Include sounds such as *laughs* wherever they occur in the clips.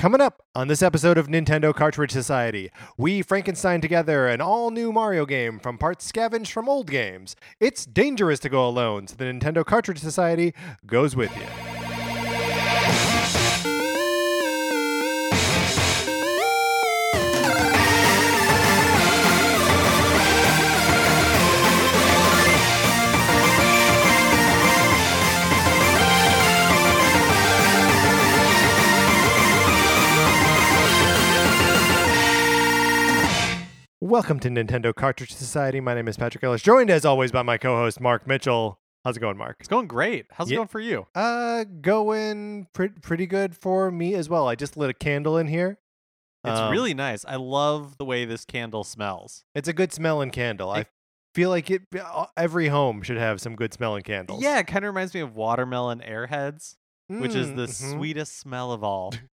Coming up on this episode of Nintendo Cartridge Society, we Frankenstein together an all new Mario game from parts scavenged from old games. It's dangerous to go alone, so the Nintendo Cartridge Society goes with you. Welcome to Nintendo Cartridge Society. My name is Patrick Ellis, joined as always by my co-host Mark Mitchell. How's it going, Mark? It's going great. How's it Yeah. going for you? Uh, going pre- pretty good for me as well. I just lit a candle in here. It's Um, really nice. I love the way this candle smells. It's a good smelling candle. I It- feel like it. uh, Every home should have some good smelling candles. Yeah, it kind of reminds me of watermelon airheads, which is the Mm, mhm. sweetest smell of all. *laughs*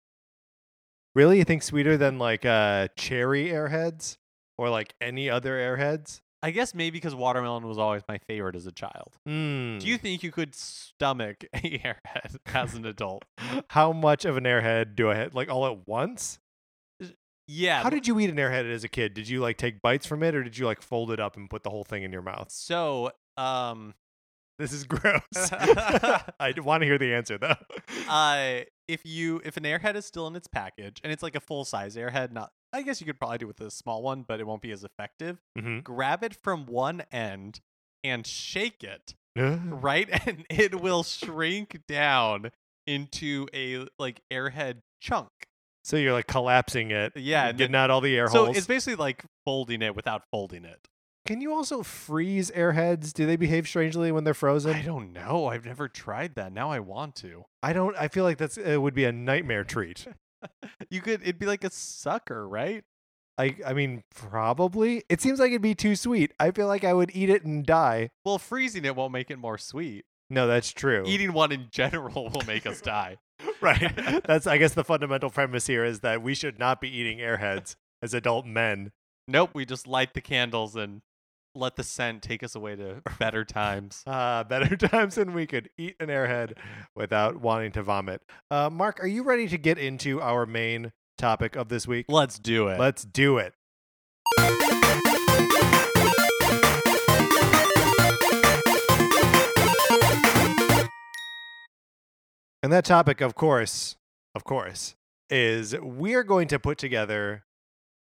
Really, you think sweeter than like uh cherry airheads or like any other airheads? I guess maybe because watermelon was always my favorite as a child. Mm. Do you think you could stomach *laughs* a airhead as an adult? *laughs* How much of an airhead do I have? Like all at once? Yeah. How did you eat an airhead as a kid? Did you like take bites from it, or did you like fold it up and put the whole thing in your mouth? so, um, This is *laughs* gross. I want to hear the answer though. uh, if you if an airhead is still in its package and it's like a full size airhead, not I guess you could probably do it with a small one, but it won't be as effective. mm-hmm. grab it from one end and shake it, *laughs* right? *laughs* And it will shrink down into a like airhead chunk. So you're like collapsing it, Yeah, and and getting then- out all the air So holes. So it's basically like folding it without folding it. Can you also freeze airheads? Do they behave strangely when they're frozen? I don't know. I've never tried that. Now I want to. I don't. I feel like that's it would be a nightmare treat. *laughs* You could it'd be like a sucker, right? I I mean probably. It seems like it'd be too sweet. I feel like I would eat it and die. Well, freezing it won't make it more sweet. No, that's true. Eating one in general *laughs* will make us die. *laughs* right. That's I guess the fundamental premise here is that we should not be eating airheads as adult men. Nope, we just light the candles and let the scent take us away to *laughs* better times. Uh, better *laughs* times than we could eat an airhead without wanting to vomit. Uh, Mark, are you ready to get into our main topic of this week? Let's do it. Let's do it. And that topic, of course, of course, is we're going to put together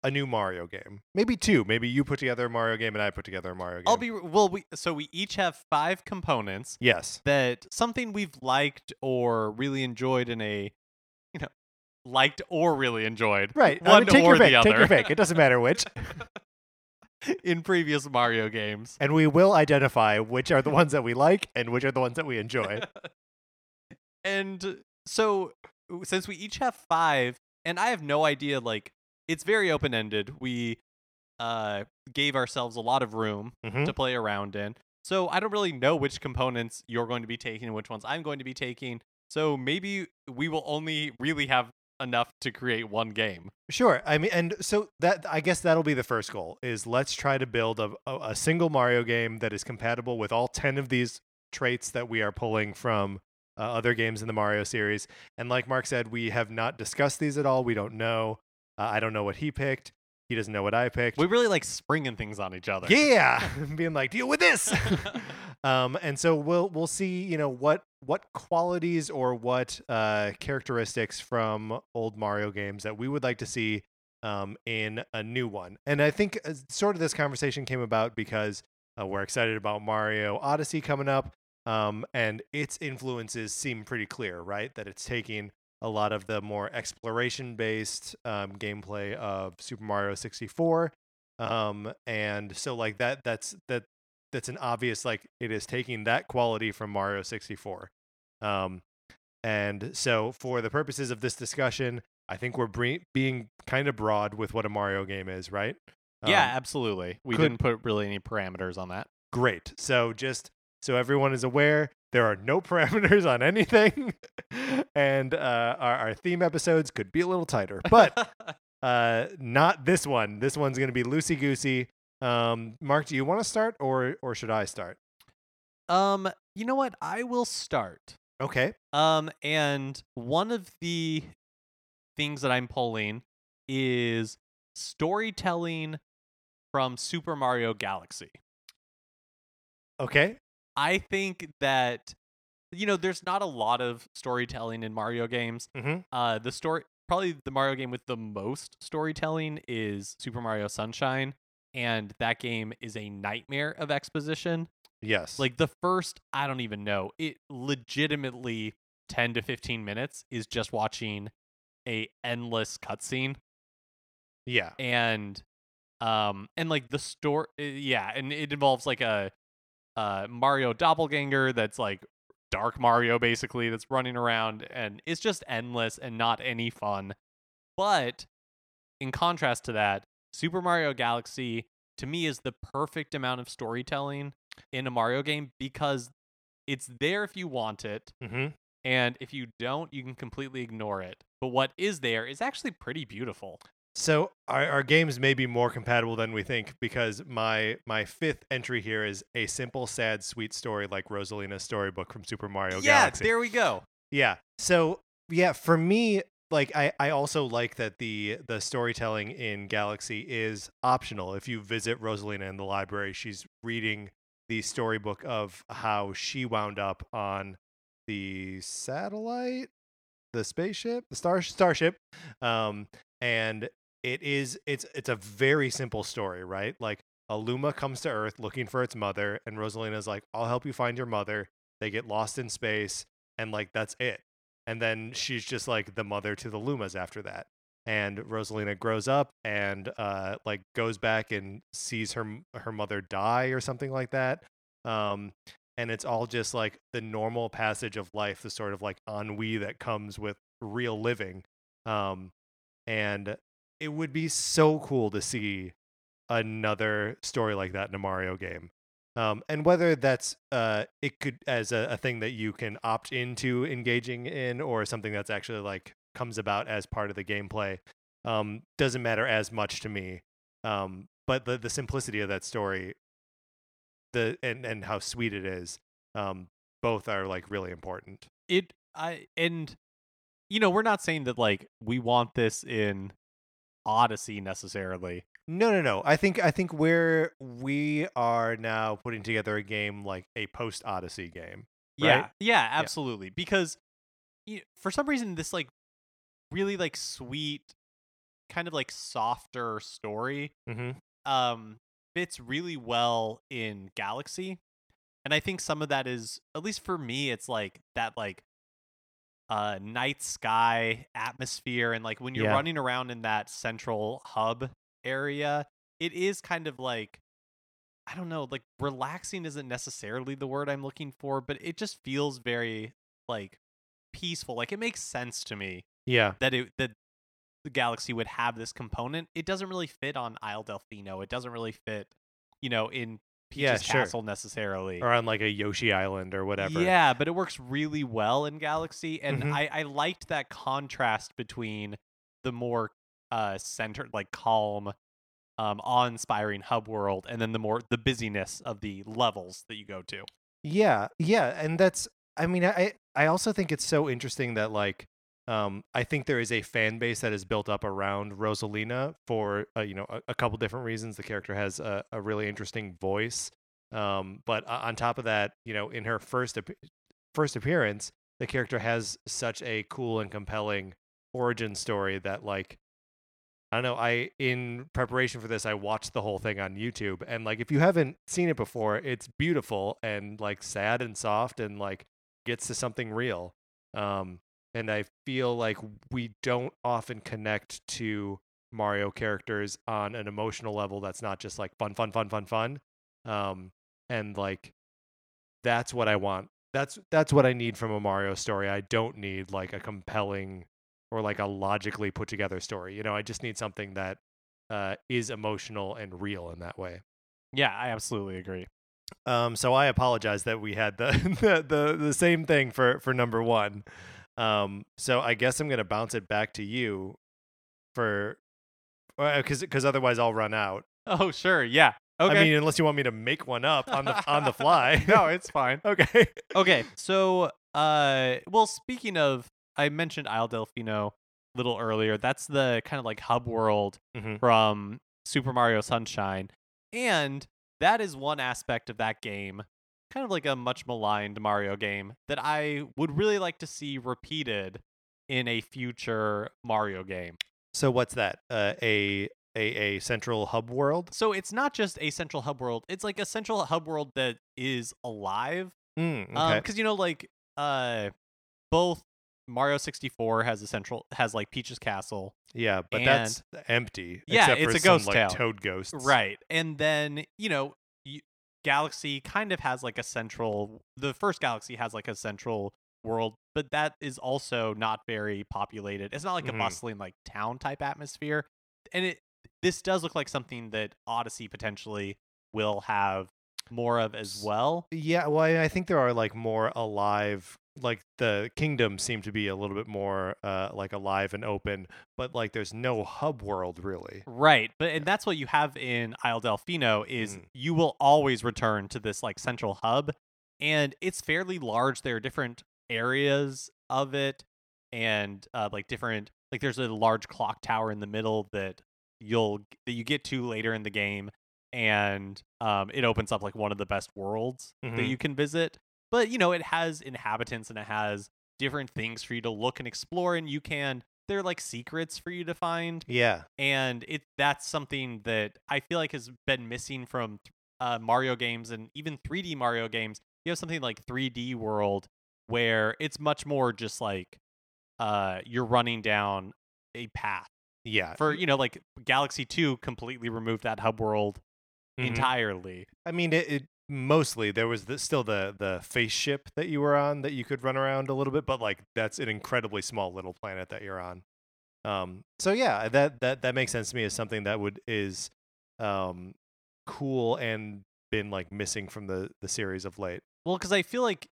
a new Mario game. Maybe two. Maybe you put together a Mario game and I put together a Mario game. I'll be well. We so we each have five components Yes. that something we've liked or really enjoyed in a, you know, liked or really enjoyed. Right. I One mean, take or your the pick. Take your pick. It doesn't matter which. *laughs* in previous Mario games. And we will identify which are the ones that we like and which are the ones that we enjoy. *laughs* and so since we each have five, and I have no idea, like it's very open ended. We uh gave ourselves a lot of room Mhm. to play around in. So I don't really know which components you're going to be taking and which ones I'm going to be taking. So maybe we will only really have enough to create one game. Sure. I mean, and so that I guess that'll be the first goal is let's try to build a, a, single Mario game that is compatible with all 10 of these traits that we are pulling from uh, other games in the Mario series. And like Mark said, we have not discussed these at all. We don't know. Uh, I don't know what he picked. He doesn't know what I picked. We really like springing things on each other. yeah, *laughs* *laughs* being like, deal with this. *laughs* um, and so we'll we'll see, you know, what what qualities or what uh, characteristics from old Mario games that we would like to see um, in a new one. And I think uh, sort of this conversation came about because uh, we're excited about Mario Odyssey coming up, um, and its influences seem pretty clear, right? That it's taking a lot of the more exploration based um, gameplay of Super Mario 64 um and so like that that's that that's an obvious like it is taking that quality from Mario 64 um and so for the purposes of this discussion I think we're bre- being kind of broad with what a Mario game is right yeah, Um, absolutely. We could- didn't put really any parameters on that. great so just so everyone is aware there are no *laughs* parameters on anything and uh our, our theme episodes could be a little tighter but *laughs* uh not this one this one's going to be loosey goosey um mark do you want to start or or should i start um, you know what? I will start. okay Um, and one of the things that I'm pulling is storytelling from Super Mario Galaxy. Okay. I think that you know there's not a lot of storytelling in Mario games. Mm-hmm. Uh, the story probably the Mario game with the most storytelling is Super Mario Sunshine, and that game is a nightmare of exposition. Yes. Like the first, I don't even know, it legitimately 10 to 15 minutes is just watching a endless cutscene yeah. and um and like the story yeah and it involves like a uh mario doppelganger that's like dark mario basically that's running around and it's just endless and not any fun. But in contrast to that super mario galaxy to me is the perfect amount of storytelling in a mario game because it's there if you want it Mm-hmm. and if you don't you can completely ignore it. But what is there is actually pretty beautiful So our, our games may be more compatible than we think because my my fifth entry here is a simple, sad, sweet story like Rosalina's storybook from Super Mario Galaxy. yeah Galaxy. there we go Yeah. So yeah, for me, like I, I also like that the the storytelling in Galaxy is optional. If you visit Rosalina in the library, she's reading the storybook of how she wound up on the satellite, the spaceship, the star starship. Um and it is it's it's a very simple story, right? Like a Luma comes to Earth looking for its mother, and Rosalina's like, I'll help you find your mother. They get lost in space, and like that's it. And then she's just like the mother to the Lumas after that. And Rosalina grows up and uh like goes back and sees her her mother die or something like that. Um and it's all just like the normal passage of life, the sort of like ennui that comes with real living. Um and it would be so cool to see another story like that in a Mario game. Um, and whether that's uh, it could as a, a thing that you can opt into engaging in, or something that's actually like comes about as part of the gameplay, um, doesn't matter as much to me. Um, but the the simplicity of that story, the and and how sweet it is, um, both are like really important. it i and you know we're not saying that like we want this in odyssey necessarily No, no, no. I think I think we're we are now putting together a game like a post Odyssey game. yeah Right? yeah absolutely because you, for some reason this like really like sweet kind of like softer story Mm-hmm. um fits really well in galaxy and i think some of that is at least for me it's like that like uh night sky atmosphere and like when you're Yeah. running around in that central hub area it is kind of like i don't know like relaxing isn't necessarily the word i'm looking for but it just feels very like peaceful like it makes sense to me Yeah. that it that the galaxy would have this component. It doesn't really fit on Isle Delfino. It doesn't really fit, you know, in Peach's Yeah, sure. Castle necessarily. Or on like a Yoshi Island or whatever. Yeah, but it works really well in Galaxy, and Mhm. I I liked that contrast between the more uh centered, like calm, um, awe-inspiring hub world, and then the more the busyness of the levels that you go to. Yeah. Yeah. And that's I mean, I I also think it's so interesting that like um I think there is a fan base that is built up around Rosalina for uh, you know a, a couple different reasons. The character has a, a really interesting voice. Um, but o- on top of that, you know, in her first ap- first appearance, the character has such a cool and compelling origin story that like I don't know. I in preparation for this, I watched the whole thing on YouTube, and like if you haven't seen it before, it's beautiful and like sad and soft and like gets to something real. Um, and I feel like we don't often connect to Mario characters on an emotional level that's not just like fun, fun, fun, fun, fun. Um, and like that's what I want. That's that's what I need from a Mario story. I don't need like a compelling or like a logically put together story. You know, I just need something that uh, is emotional and real in that way. Yeah, I absolutely agree. Um, so I apologize that we had the *laughs* the, the the same thing for for number one. Um, so I guess I'm gonna bounce it back to you for because because otherwise I'll run out. Oh, sure. Yeah. Okay. I mean, unless you want me to make one up on the on the fly. *laughs* no, it's fine. *laughs* okay. okay, so uh well speaking of I mentioned Isle Delfino. A little earlier, that's the kind of like hub world Mhm. from Super Mario Sunshine. And that is one aspect of that game, kind of like a much maligned Mario game, that I would really like to see repeated in a future Mario game. So what's that? Uh, a a a central hub world? So it's not just a central hub world, it's like a central hub world that is alive. Mm, Um okay. because you know, like uh both Mario 64 has a central has like Peach's Castle. yeah, but that's empty. Yeah, except it's for a ghost some, town. like toad ghosts. Right. And then, you know, Galaxy kind of has like a central the first Galaxy has like a central world, but that is also not very populated. It's not like Mhm. a bustling like town type atmosphere. And it this does look like something that Odyssey potentially will have more of as well. Yeah, well, I think there are like more alive. Like the kingdom seem to be a little bit more uh like alive and open, but like there's no hub world really. Right. But and that's what you have in Isle Delfino is Mm. you will always return to this like central hub and it's fairly large. There are different areas of it and uh like different like there's a large clock tower in the middle that you'll that you get to later in the game and um it opens up like one of the best worlds that Mhm. you can visit. But you know, it has inhabitants and it has different things for you to look and explore and you can they're like secrets for you to find Yeah. and it that's something that I feel like has been missing from uh, Mario games and even 3D Mario games. You have something like 3D World where it's much more just like uh, you're running down a path. Yeah. For you know, like Galaxy 2 completely removed that hub world Mhm. entirely. I mean, it, it mostly there was the, still the the face ship that you were on that you could run around a little bit, but like that's an incredibly small little planet that you're on. Um, so yeah, that that that makes sense to me as something that would is um cool and been like missing from the the series of late. Well, because I feel like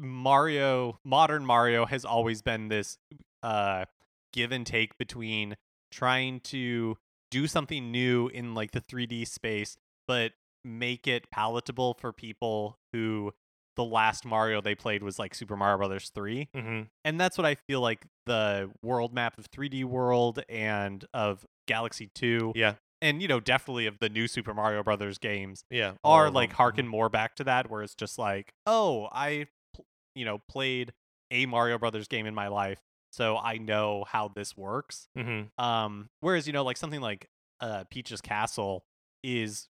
Mario, modern Mario, has always been this uh, give and take between trying to do something new in like the 3D space, but make it palatable for people who the last Mario they played was like Super Mario Brothers 3. Mm-hmm. And that's what I feel like the world map of 3D World and of Galaxy 2 Yeah, and you know definitely of the new Super Mario Brothers games yeah. are like harken more back to that where it's just like oh i you know played a mario brothers game in my life so i know how this works Mhm. um whereas you know like something like uh peach's castle is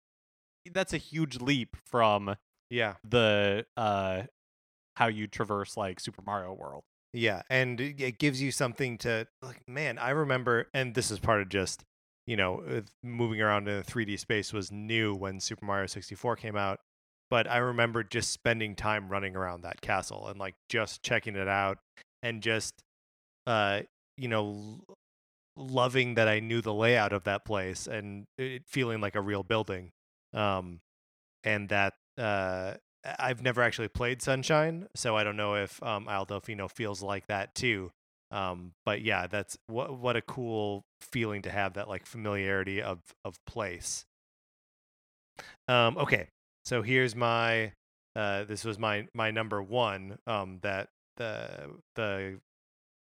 that's a huge leap from Yeah, the uh how you traverse like super mario world Yeah, and it gives you something to like. Man, I remember, and this is part of just you know uh, moving around in a 3D space was new when Super Mario 64 came out. But I remember just spending time running around that castle and like just checking it out and just uh you know l- loving that I knew the layout of that place and it feeling like a real building. Um, and that uh I've never actually played Sunshine, so I don't know if um, Isle Delfino feels like that too. Um, but yeah, that's what what a cool feeling to have that like familiarity of of place. Um, okay, so here's my uh, this was my my number one. Um, that the the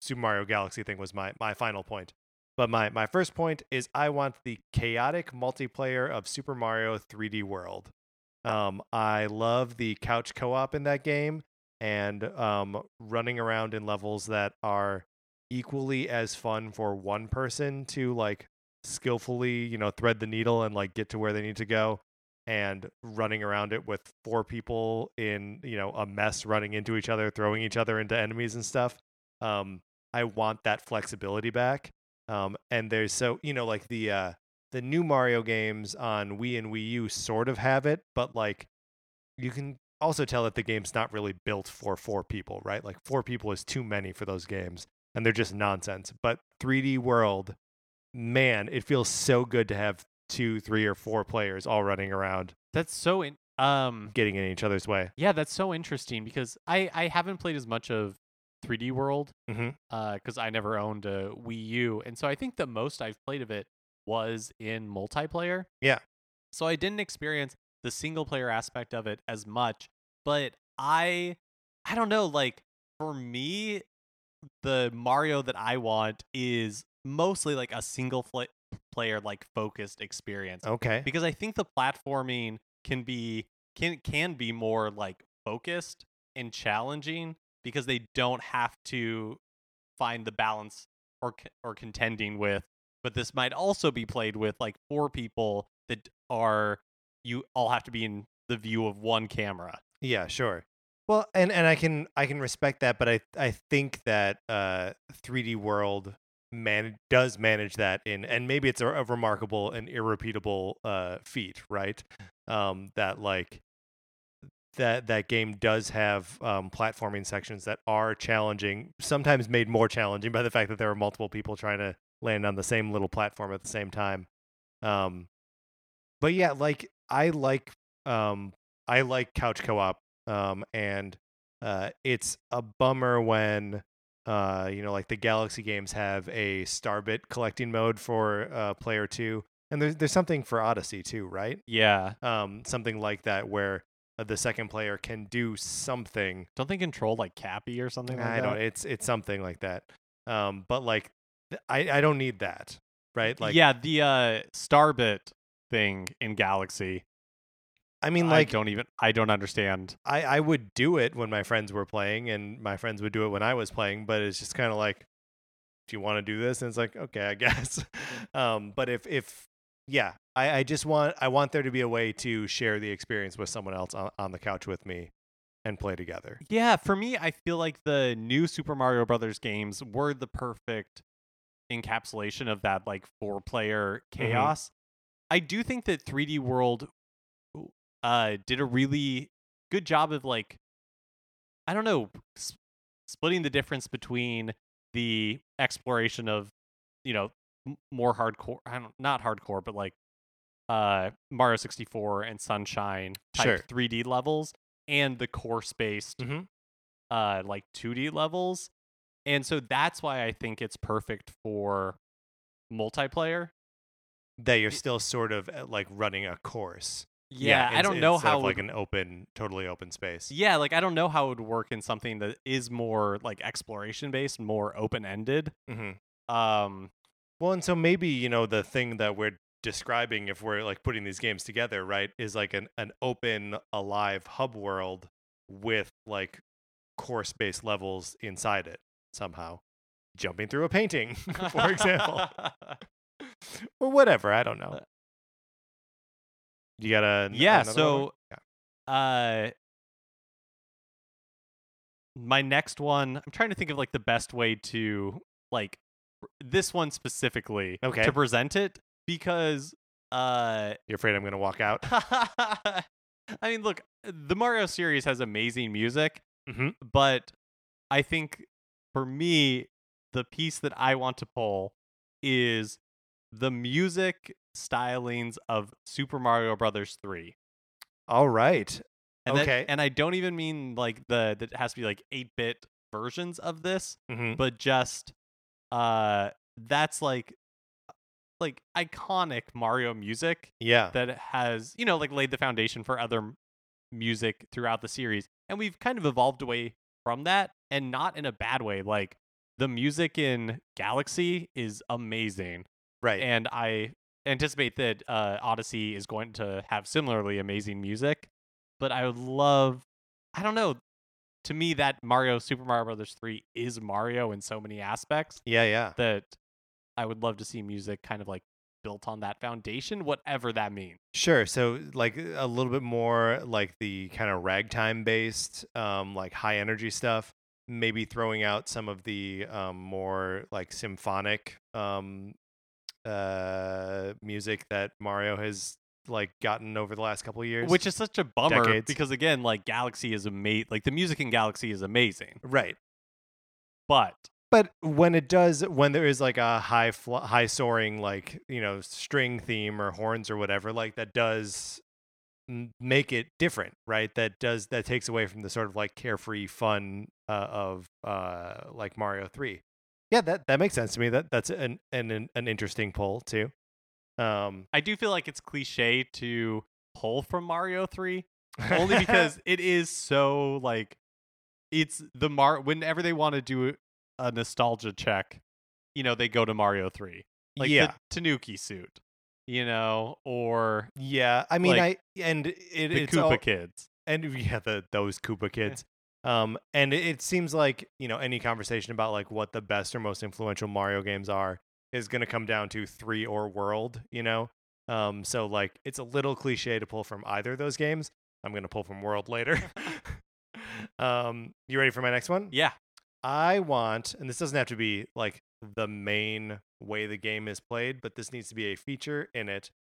Super Mario Galaxy thing was my my final point. But my my first point is I want the chaotic multiplayer of Super Mario 3D World. Um, I love the couch co-op in that game and um, running around in levels that are equally as fun for one person to like skillfully, you know, thread the needle and like get to where they need to go and running around it with four people in, you know, a mess running into each other, throwing each other into enemies and stuff. Um, I want that flexibility back. Um, and there's so, you know, like the uh the new Mario games on Wii and Wii U sort of have it, but like you can also tell that the game's not really built for four people, right? Like four people is too many for those games, and they're just nonsense. But 3D World, man, it feels so good to have two, three, or four players all running around, that's so in um getting in each other's way. yeah that's so interesting because i i haven't played as much of 3d world mm-hmm. uh, because I never owned a Wii U, and so I think the most I've played of it was in multiplayer. Yeah. So I didn't experience the single player aspect of it as much, but I, I don't know, like for me, the Mario that I want is mostly like a single fl- player like focused experience Okay. because I think the platforming can be can can be more like focused and challenging because they don't have to find the balance or or contending with but this might also be played with like four people that are you all have to be in the view of one camera. Yeah, sure. Well, and and I can I can respect that, but I I think that uh 3D World man does manage that in and maybe it's a, a remarkable and irrepeatable uh feat, right? Um that like that that game does have um platforming sections that are challenging, sometimes made more challenging by the fact that there are multiple people trying to land on the same little platform at the same time. Um but yeah, like I like um I like couch co-op um and uh it's a bummer when uh you know like the Galaxy games have a starbit collecting mode for uh player 2 and there's there's something for Odyssey too, right? Yeah. Um something like that where the second player can do something Don't they control like Cappy or something like I that? don't it's it's something like that. Um but like I I don't need that, right? Like yeah, the uh Starbit thing in Galaxy. I mean like, I don't even I don't understand. I, I would do it when my friends were playing and my friends would do it when I was playing, but it's just kind of like, do you want to do this? And it's like, okay, I *laughs* guess. um, but if, if, yeah, I, I just want, I want there to be a way to share the experience with someone else on, on the couch with me and play together. Yeah, for me, I feel like the new Super Mario Brothers games were the perfect encapsulation of that like four player chaos. I do think that 3D World uh did a really good job of like I don't know s- splitting the difference between the exploration of you know more hardcore I don't not hardcore but like uh Mario 64 and Sunshine type Sure. 3D levels and the course based Mhm. uh like 2D levels. And so that's why I think it's perfect for multiplayer. That you're still sort of uh, like running a course. Yeah, I don't know how like would- an open, totally open space. Yeah, like I don't know how it would work in something that is more like exploration based, more open ended. Mm-hmm. Um Well, and so maybe you know the thing that we're describing, if we're like putting these games together, right, is like an an open, alive hub world with like course-based levels inside it somehow, jumping through a painting, *laughs* for example, *laughs* or whatever. I don't know. You got a Yeah, so- Yeah. uh my next one, I'm trying to think of like the best way to like this one specifically Okay. to present it because uh you're afraid I'm gonna walk out. *laughs* I mean, look, the Mario series has amazing music, Mhm. but I think for me, the piece that I want to pull is the music stylings of Super Mario Brothers 3. All right. And that- Okay. and I don't even mean like the that has to be like 8-bit versions of this, hmm but just uh that's like like iconic Mario music Yeah. that has you know like laid the foundation for other music throughout the series and we've kind of evolved away from that and not in a bad way like the music in galaxy is amazing right. and i anticipate that uh, odyssey is going to have similarly amazing music but i would love i don't know to me that mario super mario brothers 3 is mario in so many aspects yeah. Yeah. that i would love to see music kind of like built on that foundation whatever that means Sure. So like a little bit more like the kind of ragtime based, um, like high energy stuff. Maybe throwing out some of the um, more like symphonic um, uh, music that Mario has like gotten over the last couple of years. which is such a bummer Decades. because again like galaxy is amazing like the music in galaxy is amazing right. but But when it does, when there is like a high fl- high soaring like you know string theme or horns or whatever, like that does make it different, right? That does that takes away from the sort of like carefree fun uh, of uh like Mario Three. Yeah, that that makes sense to me. That that's an an an, an interesting pull too. Um, i do feel like it's cliche to pull from mario 3 only *laughs* because it is so like it's the mar whenever they want to do a nostalgia check, you know, they go to Mario 3. Like yeah, the Tanuki suit, you know, or yeah. I mean, like, I and it, the it's Koopa all, kids. and yeah, the those Koopa *laughs* kids. Um, and it, it seems like you know any conversation about like what the best or most influential Mario games are is going to come down to three or World. You know, um, so like it's a little cliche to pull from either of those games. I'm going to pull from World later. *laughs* um, you ready for my next one? Yeah. I want, and this doesn't have to be like the main way the game is played, but this needs to be a feature in it.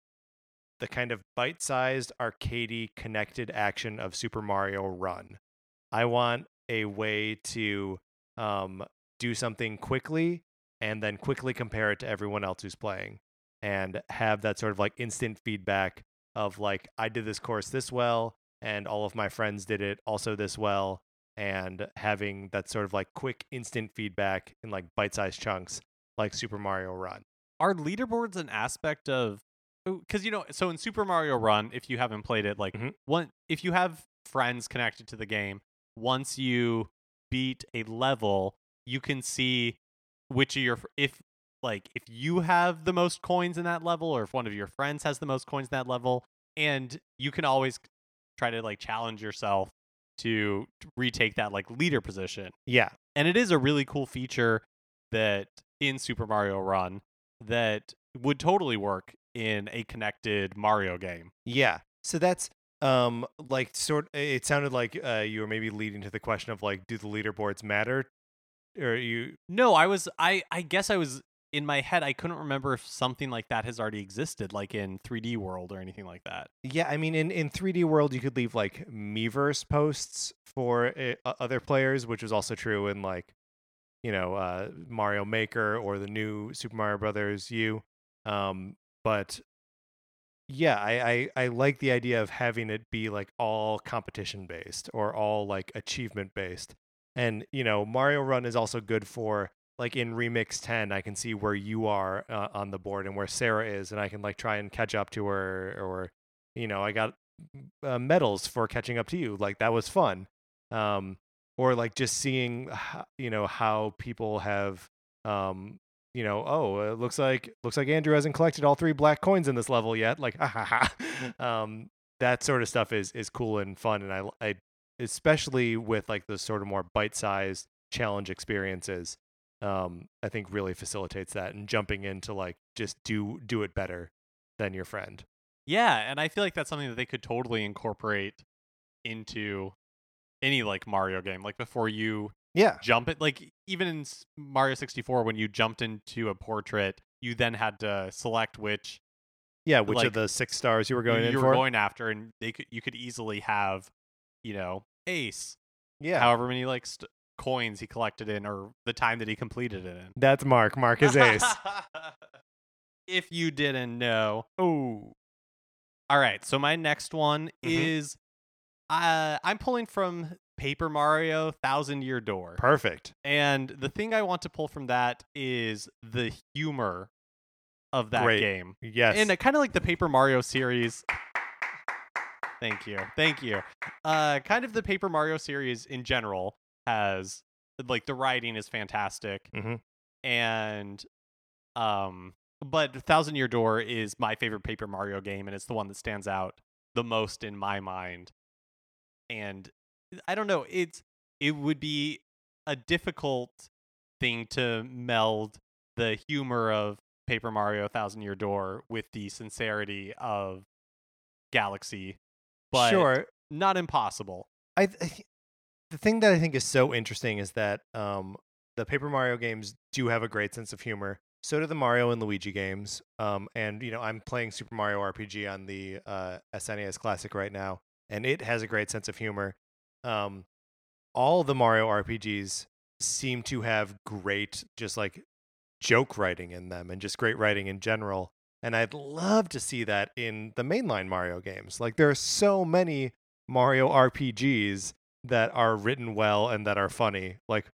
The kind of bite sized, arcadey, connected action of Super Mario Run. I want a way to um, do something quickly and then quickly compare it to everyone else who's playing and have that sort of like instant feedback of like, I did this course this well, and all of my friends did it also this well and having that sort of like quick instant feedback in like bite-sized chunks like Super Mario Run. Are leaderboards an aspect of because you know so in Super Mario Run, if you haven't played it, like Mhm. one if you have friends connected to the game, once you beat a level, you can see which of your if like if you have the most coins in that level or if one of your friends has the most coins in that level and you can always try to like challenge yourself to retake that like leader position Yeah. and it is a really cool feature that in Super Mario Run that would totally work in a connected Mario game. Yeah. So that's um like sort it sounded like uh you were maybe leading to the question of like do the leaderboards matter or you No, I was I I guess I was in my head I couldn't remember if something like that has already existed like in 3D World or anything like that. Yeah, I mean in in 3D World you could leave like Miiverse posts for uh, other players, which was also true in like you know, uh Mario Maker or the new Super Mario Brothers U. Um but yeah, I, I I like the idea of having it be like all competition based or all like achievement based. And you know, Mario Run is also good for like in Remix 10, I can see where you are uh, on the board and where Sarah is, and I can like try and catch up to her. Or, you know, I got uh, medals for catching up to you. Like that was fun. Um, or like just seeing, you know, how people have, um, you know, oh, it looks like looks like Andrew hasn't collected all three black coins in this level yet. Like, *laughs* ha ha ha. Um, that sort of stuff is is cool and fun, and I I especially with like the sort of more bite sized challenge experiences um i think really facilitates that and jumping into like just do do it better than your friend Yeah, and I feel like that's something that they could totally incorporate into any like Mario game. Like before you yeah jump it like even in Mario 64 when you jumped into a portrait, you then had to select which yeah which like, of the six stars you were going you, in you for going after and they could you could easily have, you know, ace, yeah however many like st- coins he collected in or the time that he completed it in. that's mark mark is ace *laughs* if you didn't know. oh All right, so my next one Mhm. is uh, I'm pulling from Paper Mario Thousand Year Door. perfect And the thing I want to pull from that is the humor of that Great. game. yes And kind of like the Paper Mario series. Thank you. Thank you. Uh kind of the Paper Mario series in general has like the writing is fantastic Mhm. and um but Thousand Year Door is my favorite Paper Mario game and it's the one that stands out the most in my mind. And I don't know, it's it would be a difficult thing to meld the humor of Paper Mario Thousand Year Door with the sincerity of Galaxy, but sure not impossible. I, th- the thing that I think is so interesting is that um, the Paper Mario games do have a great sense of humor. So do the Mario and Luigi games. Um, and you know, I'm playing Super Mario RPG on the uh, SNES Classic right now, and it has a great sense of humor. Um, all the Mario RPGs seem to have great, just like joke writing in them, and just great writing in general. And I'd love to see that in the mainline Mario games. Like there are so many Mario RPGs that are written well and that are funny. Like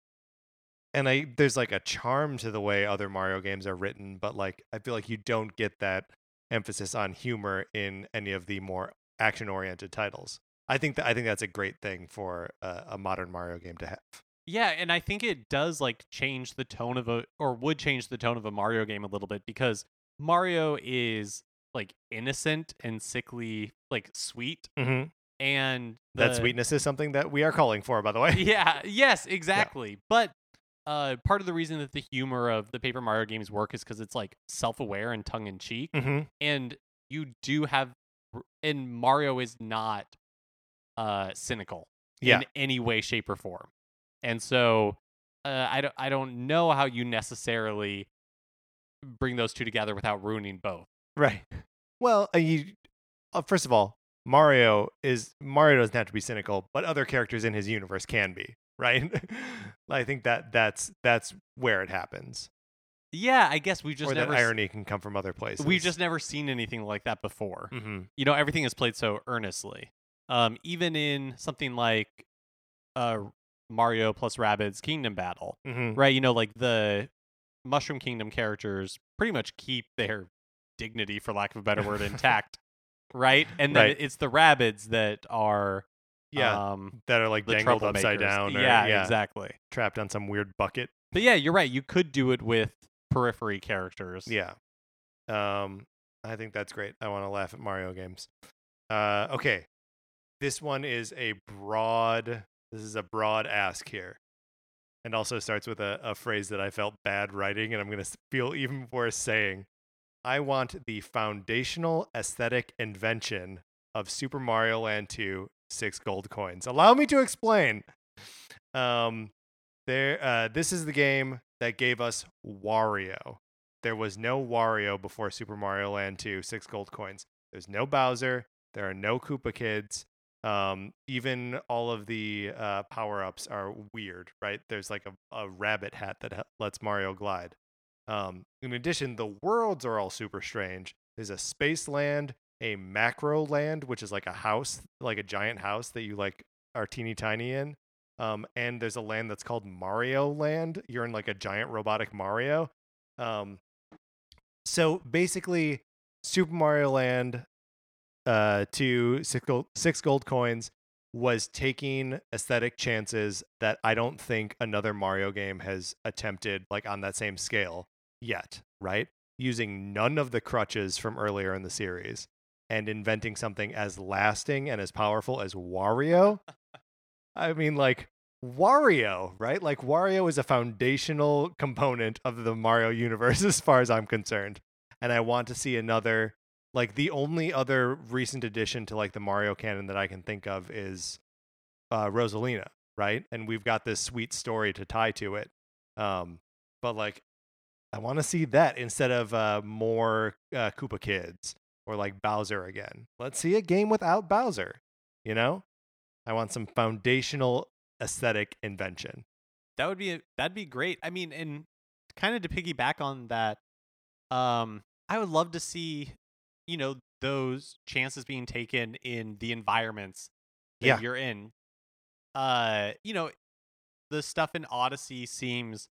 and I there's like a charm to the way other Mario games are written, but like I feel like you don't get that emphasis on humor in any of the more action oriented titles. I think that I think that's a great thing for a, a modern Mario game to have. Yeah, and I think it does like change the tone of a or would change the tone of a Mario game a little bit because Mario is like innocent and sickly, like sweet, hmm and That sweetness is something that we are calling for, by the way. *laughs* Yeah, yes, exactly. But uh, part of the reason that the humor of the Paper Mario games work is because it's like self-aware and tongue-in-cheek, hmm and you do have, and Mario is not uh cynical Yeah. in any way, shape, or form, and so uh, I don't, I don't know how you necessarily bring those two together without ruining both. Right. Well, uh, you uh, first of all, Mario is Mario doesn't have to be cynical, but other characters in his universe can be, *laughs* right? I think that that's that's where it happens, Yeah, I guess we've just or that never, s- irony can come from other places. we've just never seen anything like that before. hmm you know everything is played so earnestly um even in something like uh mario plus rabbids kingdom battle hmm right you know like the mushroom kingdom characters pretty much keep their dignity for lack of a better word *laughs* intact right and then Right. it's the rabbids that are yeah, um that are like dangled upside down, or, yeah, exactly trapped on some weird bucket. but yeah you're right you could do it with periphery characters Yeah. Um, I think that's great. I want to laugh at Mario games. Uh, okay. This one is a broad, this is a broad ask here. And also starts with a, a phrase that I felt bad writing, and I'm going to feel even worse saying. I want the foundational aesthetic invention of Super Mario Land 2 six gold coins. Allow me to explain. Um, there, uh, this is the game that gave us Wario. There was no Wario before Super Mario Land 2, six gold coins. There's no Bowser. There are no Koopa Kids. Um, even all of the uh, power ups are weird, right? There's like a, a rabbit hat that ha- lets Mario glide. Um, in addition, the worlds are all super strange. There's a space land, a macro land, which is like a house, like a giant house that you like are teeny tiny in. Um, and there's a land that's called Mario Land. You're in like a giant robotic Mario. Um, so basically, Super Mario Land uh, to six gold, six gold coins was taking aesthetic chances that I don't think another Mario game has attempted like on that same scale yet, right? Using none of the crutches from earlier in the series and inventing something as lasting and as powerful as Wario. I mean, like Wario, right? Like Wario is a foundational component of the Mario universe *laughs* as far as I'm concerned. And I want to see another like the only other recent addition to like the Mario canon that I can think of is uh Rosalina, right? And we've got this sweet story to tie to it. Um but like I want to see that instead of uh more uh Koopa Kids or like Bowser again. Let's see a game without Bowser, you know? I want some foundational aesthetic invention. That would be a, that'd be great. I mean, and kind of to piggyback on that, um, I would love to see, you know, those chances being taken in the environments that Yeah. you're in. Uh, you know, the stuff in Odyssey seems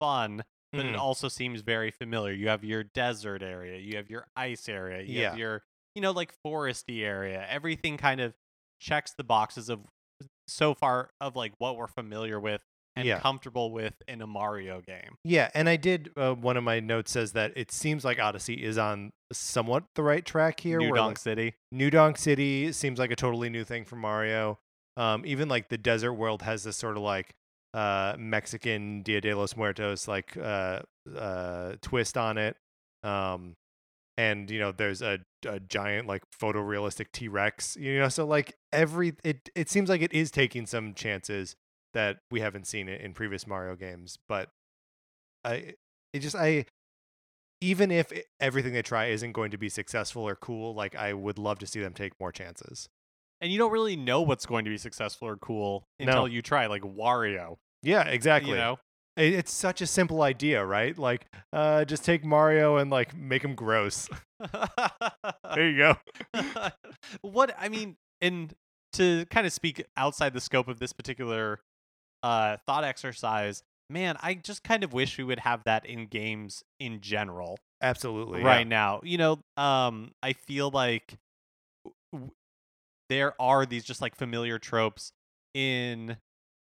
fun, but it Mhm. also seems very familiar. You have your desert area, you have your ice area, you have Yeah. your, you know, like foresty area. Everything kind of checks the boxes of so far of like what we're familiar with and Yeah. comfortable with in a Mario game. Yeah, and I did. Uh, one of my notes says that it seems like Odyssey is on somewhat the right track here. New where, Donk like, City. New Donk City seems like a totally new thing for Mario. Um, even like the desert world has this sort of like uh, Mexican Dia de los Muertos like uh, uh, twist on it. Um, and you know, there's a, a giant like photorealistic T Rex. You know, so like every it it seems like it is taking some chances that we haven't seen it in previous Mario games. But I it just I even if everything they try isn't going to be successful or cool, like I would love to see them take more chances. And you don't really know what's going to be successful or cool No. until you try, like Wario. Yeah, exactly. You know? It's such a simple idea, right? Like, uh, just take Mario and like make him gross. there you go. *laughs* what I mean, and to kind of speak outside the scope of this particular uh, thought exercise, man, I just kind of wish we would have that in games in general Absolutely. right now. You know, um, I feel like w- there are these just like familiar tropes in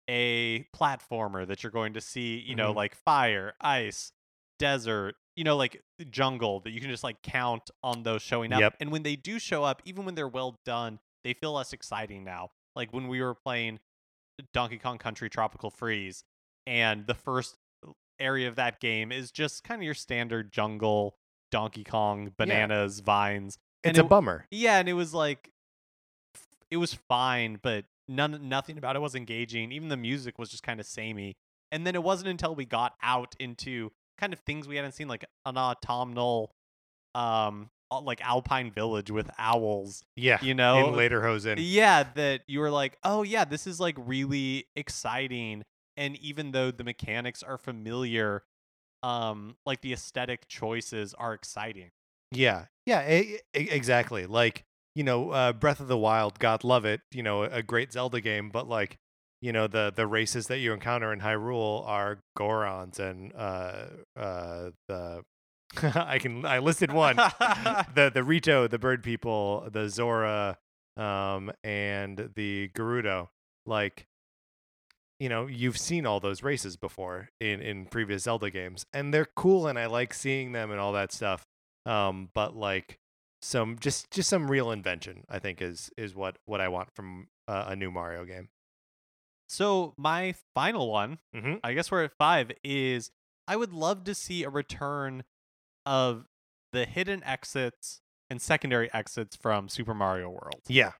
a platformer that you're going to see, you know, Mhm. like fire, ice, desert, you know, like jungle that you can just like count on those showing up. Yep. And when they do show up, even when they're well done, they feel less exciting now. Like when we were playing Donkey Kong Country Tropical Freeze, and the first area of that game is just kind of your standard jungle, Donkey Kong, bananas, vines. and It's a bummer. Yeah, and it was like it was fine, but none nothing about it was engaging. Even the music was just kind of samey. And then it wasn't until we got out into kind of things we hadn't seen, like an autumnal, um, like alpine village with owls. Yeah. You know, in lederhosen. yeah, that you were like, oh yeah, this is like really exciting. And even though the mechanics are familiar, um, like the aesthetic choices are exciting. Yeah, yeah, exactly. Like you know, uh, Breath of the Wild, God love it. You know, a great Zelda game, but like you know, the the races that you encounter in Hyrule are Gorons and uh uh the *laughs* I can I listed one *laughs* the the Rito, the bird people, the Zora, um, and the Gerudo. Like, you know, you've seen all those races before in in previous Zelda games, and they're cool, and I like seeing them and all that stuff. Um, but like some just just some real invention, I think is is what what I want from uh, a new Mario game. So my final one, Mm-hmm. I guess we're at five, is I would love to see a return of the hidden exits and secondary exits from Super Mario World. Yeah.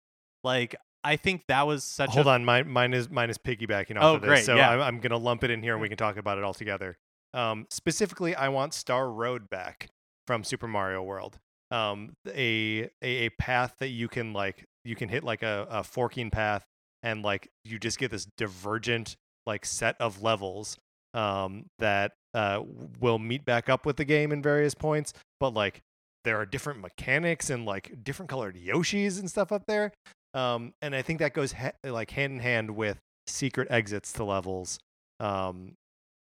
Like I think that was such a Hold a on, mine mine is mine is piggybacking off Oh, of this, great, so yeah. I'm, I'm gonna lump it in here and we can talk about it all together. Um, specifically, I want Star Road back from Super Mario World. Um, a, a a path that you can like you can hit like a, a forking path and like you just get this divergent like set of levels um that uh will meet back up with the game in various points, but like there are different mechanics and like different colored Yoshis and stuff up there. Um, and I think that goes ha- like hand in hand with secret exits to levels. Um,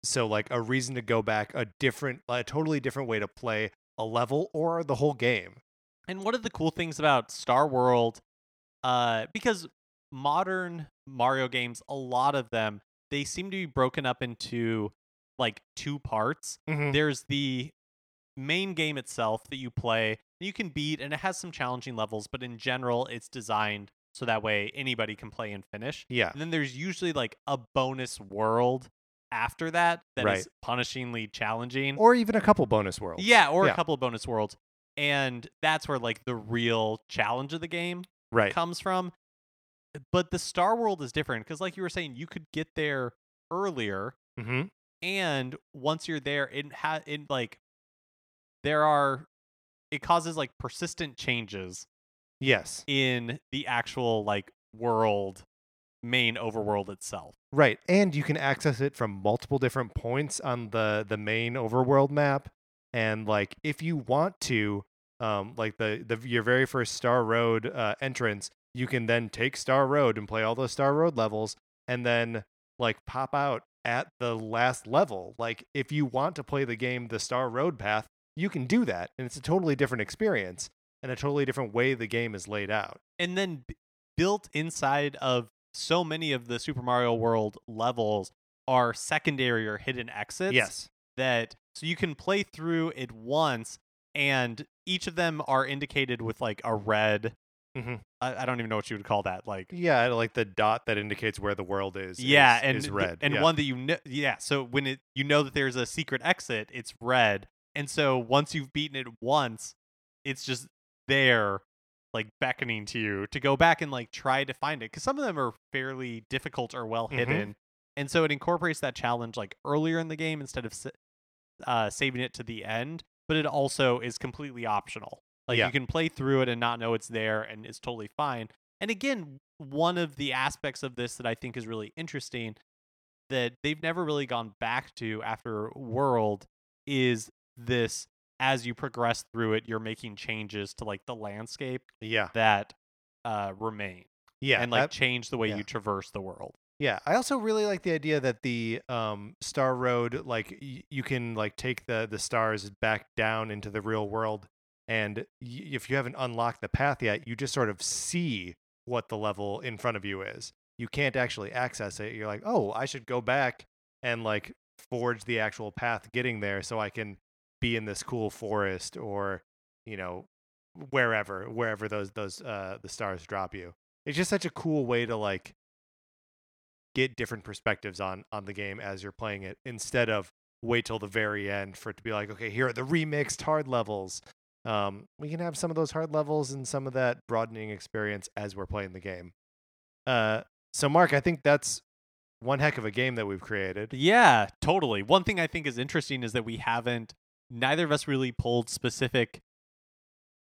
so like a reason to go back, a different, a totally different way to play a level or the whole game. And one of the cool things about Star World, uh, because modern Mario games, a lot of them, they seem to be broken up into like two parts. Mm-hmm. There's the main game itself that you play, you can beat, and it has some challenging levels, but in general, it's designed so that way anybody can play and finish. Yeah, And then there's usually like a bonus world after that that is Right. punishingly challenging. or even a couple bonus worlds. Yeah, or Yeah. a couple of bonus worlds. And that's where like the real challenge of the game right. comes from. But the Star World is different because like you were saying, you could get there earlier Mm-hmm. and once you're there, it ha it like there are it causes like persistent changes Yes, in the actual like world main overworld itself. right. And you can access it from multiple different points on the the main overworld map. And like, if you want to, um, like the the your very first Star Road uh, entrance, you can then take Star Road and play all those Star Road levels, and then like pop out at the last level. Like, if you want to play the game the Star Road path, you can do that, and it's a totally different experience and a totally different way the game is laid out. and then b- built inside of so many of the Super Mario World levels are secondary or hidden exits. yes. That so you can play through it once, and each of them are indicated with like a red. Mhm. I, I don't even know what you would call that. Like Yeah, like the dot that indicates where the world is. yeah, is, and is red. and yeah. one that you know. Yeah, so when it you know that there's a secret exit, it's red, and so once you've beaten it once, it's just there like beckoning to you to go back and like try to find it because some of them are fairly difficult or well Mhm. hidden and so it incorporates that challenge like earlier in the game instead of uh, saving it to the end but it also is completely optional like Yeah. you can play through it and not know it's there and it's totally fine and again one of the aspects of this that i think is really interesting that they've never really gone back to after world is this as you progress through it you're making changes to like the landscape yeah, that uh remain yeah, and like that- change the way yeah. you traverse the world Yeah, I also really like the idea that the um, Star Road, like y- you can like take the the stars back down into the real world, and if you haven't unlocked the path yet, you just sort of see what the level in front of you is. you can't actually access it. You're like, oh, I should go back and like forge the actual path getting there so I can be in this cool forest or you know wherever wherever those those uh the stars drop you. It's just such a cool way to like get different perspectives on on the game as you're playing it instead of wait till the very end for it to be like okay here are the remixed hard levels um, we can have some of those hard levels and some of that broadening experience as we're playing the game. Uh, so mark i think that's one heck of a game that we've created. Yeah, totally. One thing I think is interesting is that we haven't neither of us really pulled specific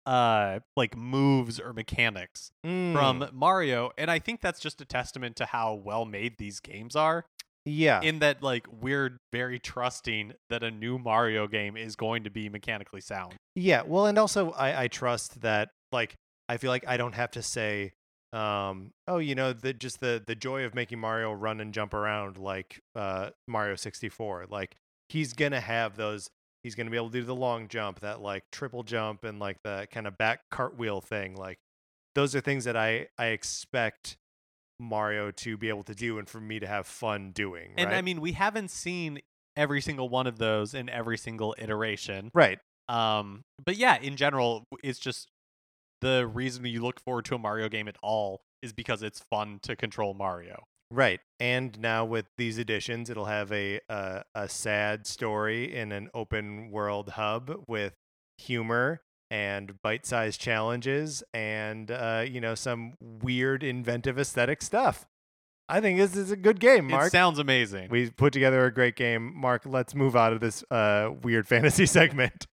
uh like moves or mechanics Mm, from Mario and I think that's just a testament to how well made these games are yeah in that like we're very trusting that a new Mario game is going to be mechanically sound. Yeah, well, and also I, I trust that like I feel like I don't have to say, um, oh, you know, the just the the joy of making Mario run and jump around like uh Mario 64. Like he's gonna have those. He's gonna be able to do the long jump, that like triple jump, and like the kind of back cartwheel thing. Like those are things that I I expect Mario to be able to do, and for me to have fun doing. And right? I mean, we haven't seen every single one of those in every single iteration. right. Um, but yeah, in general, it's just the reason you look forward to a Mario game at all is because it's fun to control Mario. Right. And now with these additions, it'll have a a, a sad story in an open world hub with humor and bite-sized challenges and uh, you know some weird inventive aesthetic stuff. I think this is a good game, It sounds amazing. we put together a great game. Mark, let's move out of this uh, weird *laughs* fantasy segment.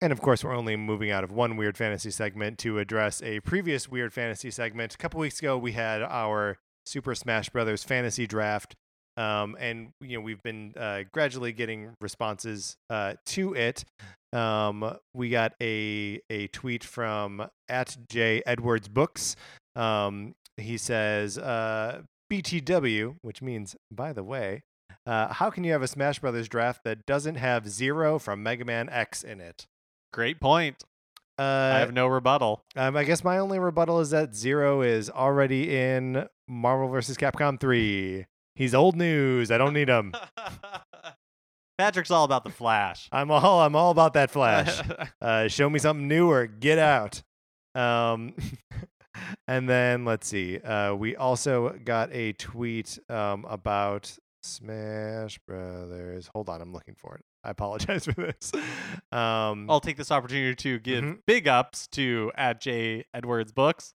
And of course, we're only moving out of one weird fantasy segment to address a previous weird fantasy segment. A couple weeks ago, we had our Super Smash Brothers fantasy draft, um, and you know we've been uh, gradually getting responses uh, to it. Um, we got a a tweet from at J Edwards Books. Um, he says, uh, "BTW," which means by the way. Uh, how can you have a Smash Brothers draft that doesn't have Zero from Mega Man X in it? Great point. Uh, I have no rebuttal. um, I guess my only rebuttal is that Zero is already in Marvel vs. Capcom 3. He's old news. I don't need him. *laughs* Patrick's all about the Flash. I'm all I'm all about that Flash. *laughs* Uh, show me something new or get out. Um, *laughs* and then let's see. Uh, we also got a tweet um, about Smash Brothers. Hold on, I'm looking for it. I apologize for this. Um, I'll take this opportunity to give Mhm. big ups to at J Edwards Books.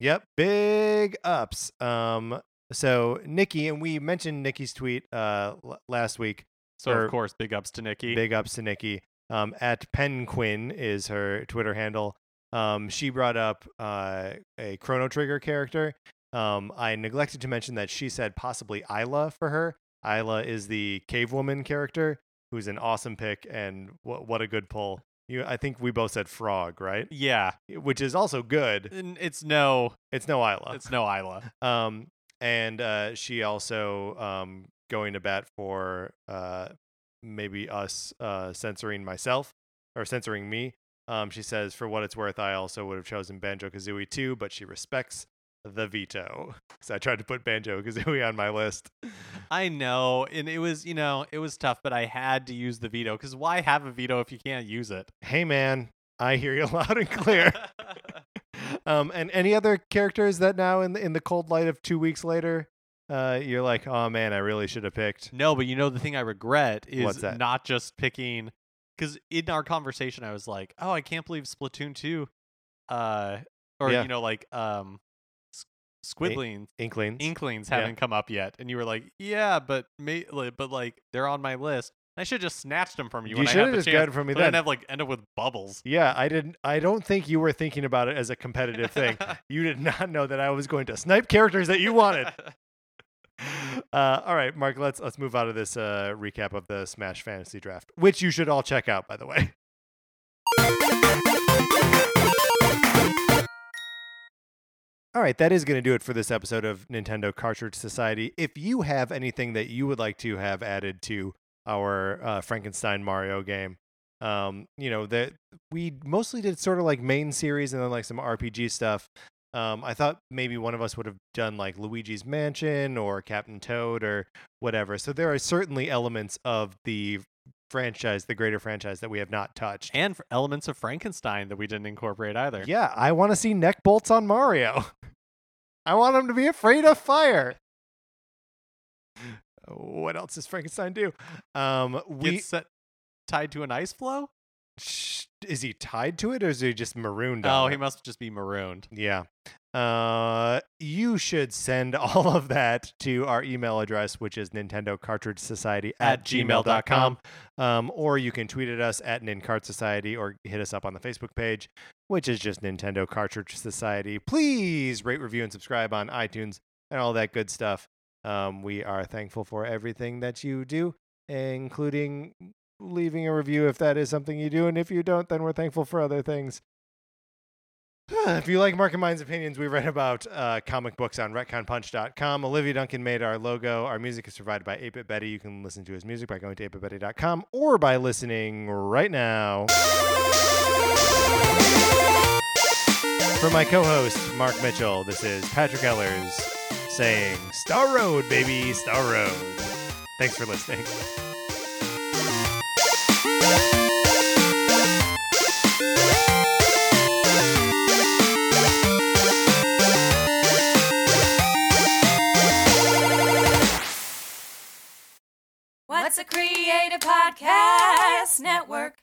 Yep, big ups. Um, so Nikki, and we mentioned Nikki's tweet uh l- last week. So of course, big ups to Nikki. Big ups to Nikki. Um, at Penquin is her Twitter handle. Um, she brought up uh a Chrono Trigger character. Um, I neglected to mention that she said possibly Ayla for her. Ayla is the cave woman character, who's an awesome pick, and wh- what a good pull. You, I think we both said Frog, right? yeah, Which is also good. it's no, It's no Ayla. it's no Ayla. Um, and uh, she also um, going to bat for uh, maybe us uh, censoring myself or censoring me. Um, she says, for what it's worth, I also would have chosen Banjo Kazooie too, but she respects the veto. *laughs* So I tried to put Banjo Kazooie on my list. I know, and it was you know it was tough, but I had to use the veto because why have a veto if you can't use it? Hey man, I hear you *laughs* loud and clear. *laughs* um, and any other characters that now in the, in the cold light of two weeks later, uh, you're like, oh man, I really should have picked. no, but you know the thing I regret What's is that? not just picking because in our conversation I was like, oh, I can't believe Splatoon two, uh, or Yeah. you know like um, S- Squidlings. Inklings. Inklings Yeah. haven't come up yet, and you were like, "Yeah, but may, but like they're on my list." I should just snatched them from you. You should have just chance, gotten from me so I didn't have like end up with bubbles. Yeah, I didn't. I don't think you were thinking about it as a competitive thing. *laughs* you did not know that I was going to snipe characters that you wanted. *laughs* Uh, all right, Mark. Let's let's move out of this uh, recap of the Smash Fantasy Draft, which you should all check out, by the way. All right, that is going to do it for this episode of Nintendo Cartridge Society. If you have anything that you would like to have added to our uh, Frankenstein Mario game, Um, you know that we mostly did sort of like main series and then like some RPG stuff. Um, I thought maybe one of us would have done like Luigi's Mansion or Captain Toad or whatever. So there are certainly elements of the franchise, the greater franchise, that we have not touched. And for elements of Frankenstein that we didn't incorporate either. Yeah, I want to see neck bolts on Mario. *laughs* I want him to be afraid of fire. What else does Frankenstein do? Um, we Gets set, tied to an ice floe. sh- is he tied to it or is he just marooned? Oh, he it? must just be marooned. Yeah. Uh, you should send *laughs* all of that to our email address, which is Nintendo Cartridge Society at At gmail.com. Um, or you can tweet at us at Nincart Society or hit us up on the Facebook page, which is just Nintendo Cartridge Society. Please rate, review, and subscribe on iTunes and all that good stuff. Um, we are thankful for everything that you do, including leaving a review if that is something you do. And if you don't, then we're thankful for other things. *sighs* if you like Mark and Mine's opinions, we read about uh, comic books on retconpunch.com. Olivia Duncan made our logo. Our music is provided by 8-Bit Betty. You can listen to his music by going to 8bitbetty.com or by listening right now. For my co-host, Mark Mitchell, this is Patrick Ellers saying, Star Road, baby, Star Road. Thanks for listening. What's a Creative Podcast Network?